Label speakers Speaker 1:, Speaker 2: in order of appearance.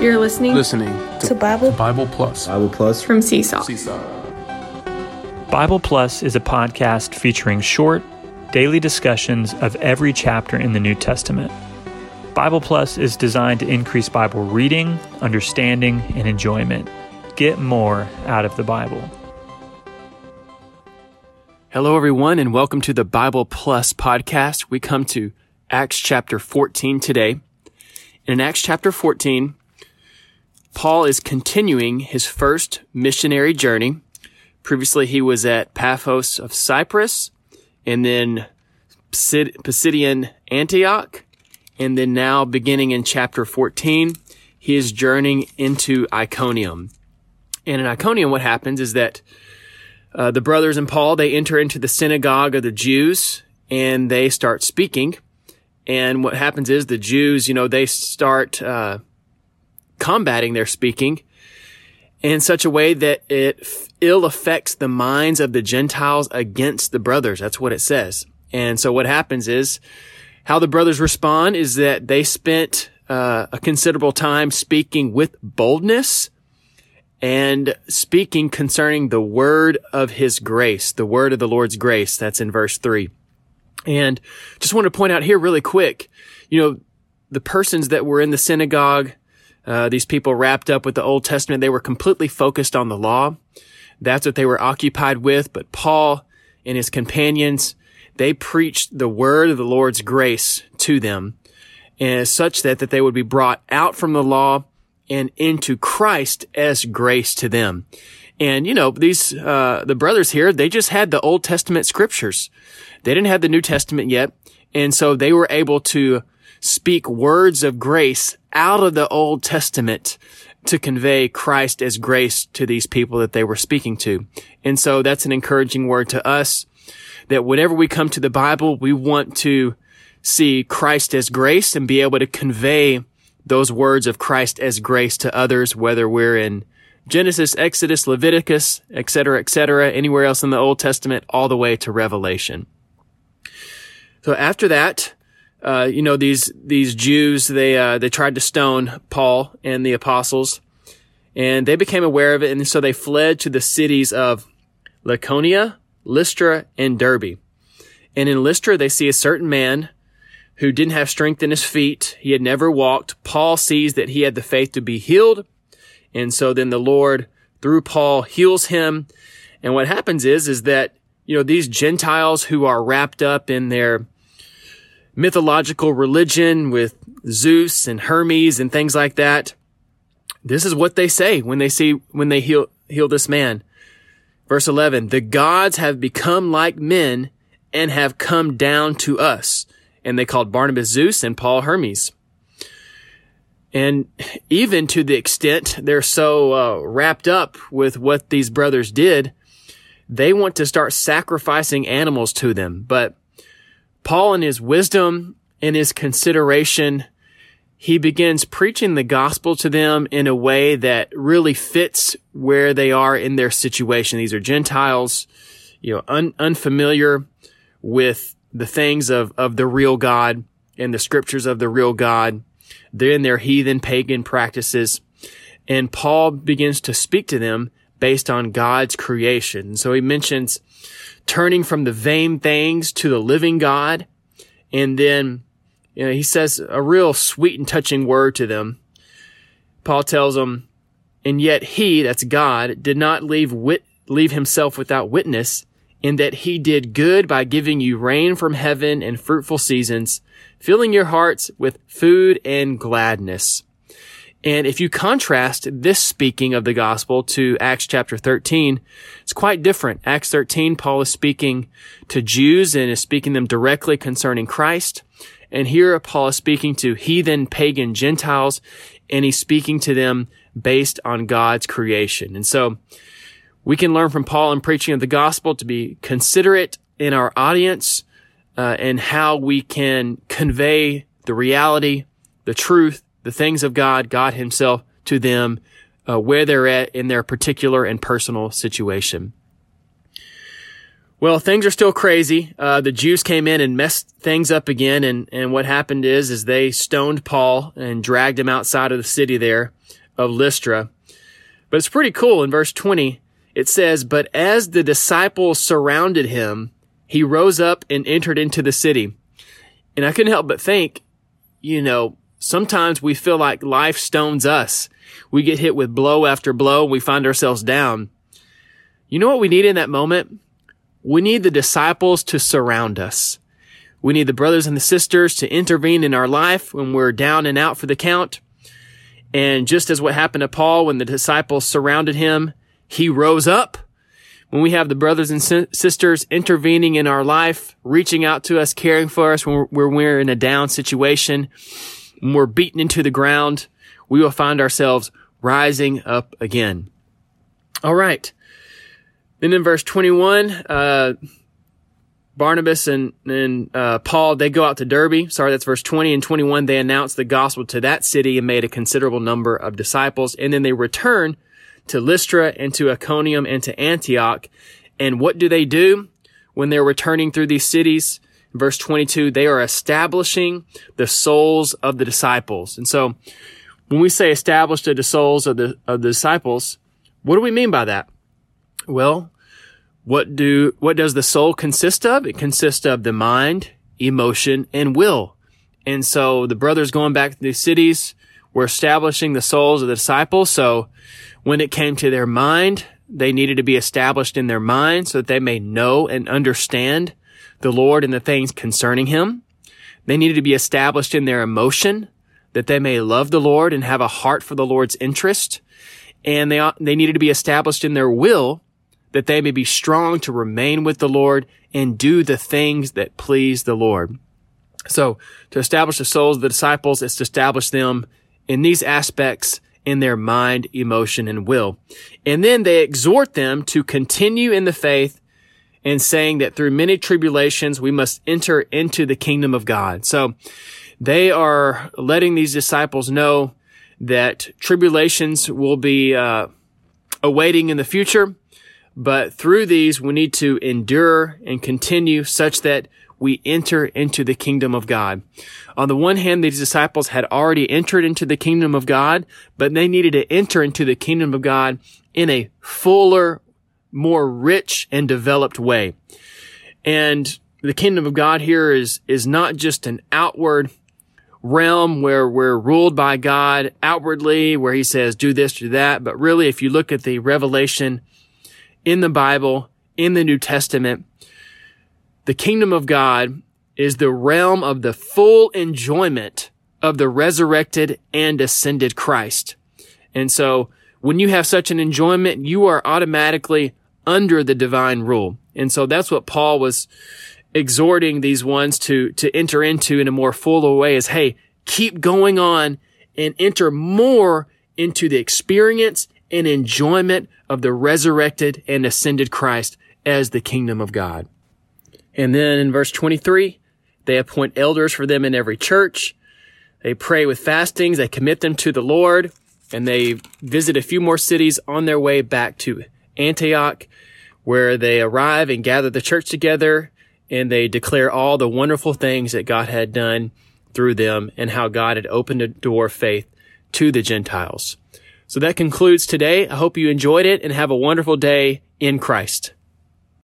Speaker 1: You're listening,
Speaker 2: listening
Speaker 1: to, to Bible
Speaker 2: Bible Plus.
Speaker 3: Bible Plus
Speaker 1: from Seesaw.
Speaker 2: Seesaw.
Speaker 4: Bible Plus is a podcast featuring short, daily discussions of every chapter in the New Testament. Bible Plus is designed to increase Bible reading, understanding, and enjoyment. Get more out of the Bible.
Speaker 5: Hello, everyone, and welcome to the Bible Plus podcast. We come to Acts chapter 14 today. In Acts chapter 14, Paul is continuing his first missionary journey. Previously, he was at Paphos of Cyprus and then Pisidian Antioch. And then now beginning in chapter 14, he is journeying into Iconium. And in Iconium, what happens is that uh, the brothers and Paul, they enter into the synagogue of the Jews and they start speaking. And what happens is the Jews, you know, they start uh, combating their speaking in such a way that it ill affects the minds of the Gentiles against the brothers. That's what it says. And so what happens is how the brothers respond is that they spent uh, a considerable time speaking with boldness and speaking concerning the word of his grace, the word of the Lord's grace. That's in verse three. And just want to point out here really quick, you know, the persons that were in the synagogue, uh, these people wrapped up with the Old Testament, they were completely focused on the law. That's what they were occupied with. But Paul and his companions, they preached the word of the Lord's grace to them and such that, that they would be brought out from the law and into Christ as grace to them. And, you know, these, uh, the brothers here, they just had the Old Testament scriptures. They didn't have the New Testament yet. And so they were able to speak words of grace out of the Old Testament to convey Christ as grace to these people that they were speaking to. And so that's an encouraging word to us that whenever we come to the Bible, we want to see Christ as grace and be able to convey those words of Christ as grace to others, whether we're in Genesis, Exodus, Leviticus, etc., etc., anywhere else in the Old Testament, all the way to Revelation. So after that, uh, you know these these Jews they uh, they tried to stone Paul and the apostles, and they became aware of it, and so they fled to the cities of Lycaonia, Lystra, and Derbe. And in Lystra, they see a certain man who didn't have strength in his feet. He had never walked. Paul sees that he had the faith to be healed. And so then the Lord, through Paul, heals him. And what happens is, is that, you know, these Gentiles who are wrapped up in their mythological religion with Zeus and Hermes and things like that, this is what they say when they see, when they heal, heal this man. Verse 11, the gods have become like men and have come down to us. And they called Barnabas Zeus and Paul Hermes. And even to the extent they're so uh, wrapped up with what these brothers did, they want to start sacrificing animals to them. But Paul, in his wisdom, in his consideration, he begins preaching the gospel to them in a way that really fits where they are in their situation. These are Gentiles, you know, un- unfamiliar with the things of, of the real God and the scriptures of the real God. They're in their heathen pagan practices. And Paul begins to speak to them based on God's creation. So he mentions turning from the vain things to the living God. And then you know, he says a real sweet and touching word to them. Paul tells them, and yet he, that's God, did not leave wit, leave himself without witness in that he did good by giving you rain from heaven and fruitful seasons, filling your hearts with food and gladness. And if you contrast this speaking of the gospel to Acts chapter 13, it's quite different. Acts 13, Paul is speaking to Jews and is speaking them directly concerning Christ. And here Paul is speaking to heathen, pagan Gentiles, and he's speaking to them based on God's creation. And so we can learn from Paul in preaching of the gospel to be considerate in our audience uh, and how we can convey the reality, the truth, the things of God, God Himself to them, uh, where they're at in their particular and personal situation. Well, things are still crazy. Uh, the Jews came in and messed things up again. And, and what happened is, is they stoned Paul and dragged him outside of the city there of Lystra. But it's pretty cool. In verse 20, it says, But as the disciples surrounded him, he rose up and entered into the city. And I couldn't help but think, you know, sometimes we feel like life stones us. We get hit with blow after blow. We find ourselves down. You know what we need in that moment? We need the disciples to surround us. We need the brothers and the sisters to intervene in our life when we're down and out for the count. And just as what happened to Paul when the disciples surrounded him, he rose up. When we have the brothers and sisters intervening in our life, reaching out to us, caring for us when we're, when we're in a down situation, we're beaten into the ground, we will find ourselves rising up again. All right. Then in verse 21, uh, Barnabas and, and uh, Paul, they go out to Derbe. Sorry, that's verse 20 and 21. They announce the gospel to that city and made a considerable number of disciples. And then they return to Lystra and to Iconium and to Antioch. And what do they do when they're returning through these cities? Verse 22, they are establishing the souls of the disciples. And so when we say establish the souls of the, of the disciples, what do we mean by that? Well, what do, what does the soul consist of? It consists of the mind, emotion, and will. And so the brothers going back to the cities were establishing the souls of the disciples. So when it came to their mind, they needed to be established in their mind so that they may know and understand the Lord and the things concerning him. They needed to be established in their emotion that they may love the Lord and have a heart for the Lord's interest. And they, they needed to be established in their will that they may be strong to remain with the Lord and do the things that please the Lord. So to establish the souls of the disciples is to establish them in these aspects in their mind, emotion, and will. And then they exhort them to continue in the faith and saying that through many tribulations, we must enter into the kingdom of God. So they are letting these disciples know that tribulations will be uh, awaiting in the future but through these, we need to endure and continue such that we enter into the kingdom of God. On the one hand, these disciples had already entered into the kingdom of God, but they needed to enter into the kingdom of God in a fuller, more rich and developed way. And the kingdom of God here is, is not just an outward realm where we're ruled by God outwardly, where he says, do this, do that. But really, if you look at the revelation in the Bible, in the New Testament, the kingdom of God is the realm of the full enjoyment of the resurrected and ascended Christ. And so when you have such an enjoyment, you are automatically under the divine rule. And so that's what Paul was exhorting these ones to, to enter into in a more fuller way is, hey, keep going on and enter more into the experience and enjoyment of the resurrected and ascended Christ as the kingdom of God. And then in verse 23, they appoint elders for them in every church. They pray with fastings. They commit them to the Lord and they visit a few more cities on their way back to Antioch where they arrive and gather the church together and they declare all the wonderful things that God had done through them and how God had opened a door of faith to the Gentiles. So that concludes today. I hope you enjoyed it and have a wonderful day in Christ.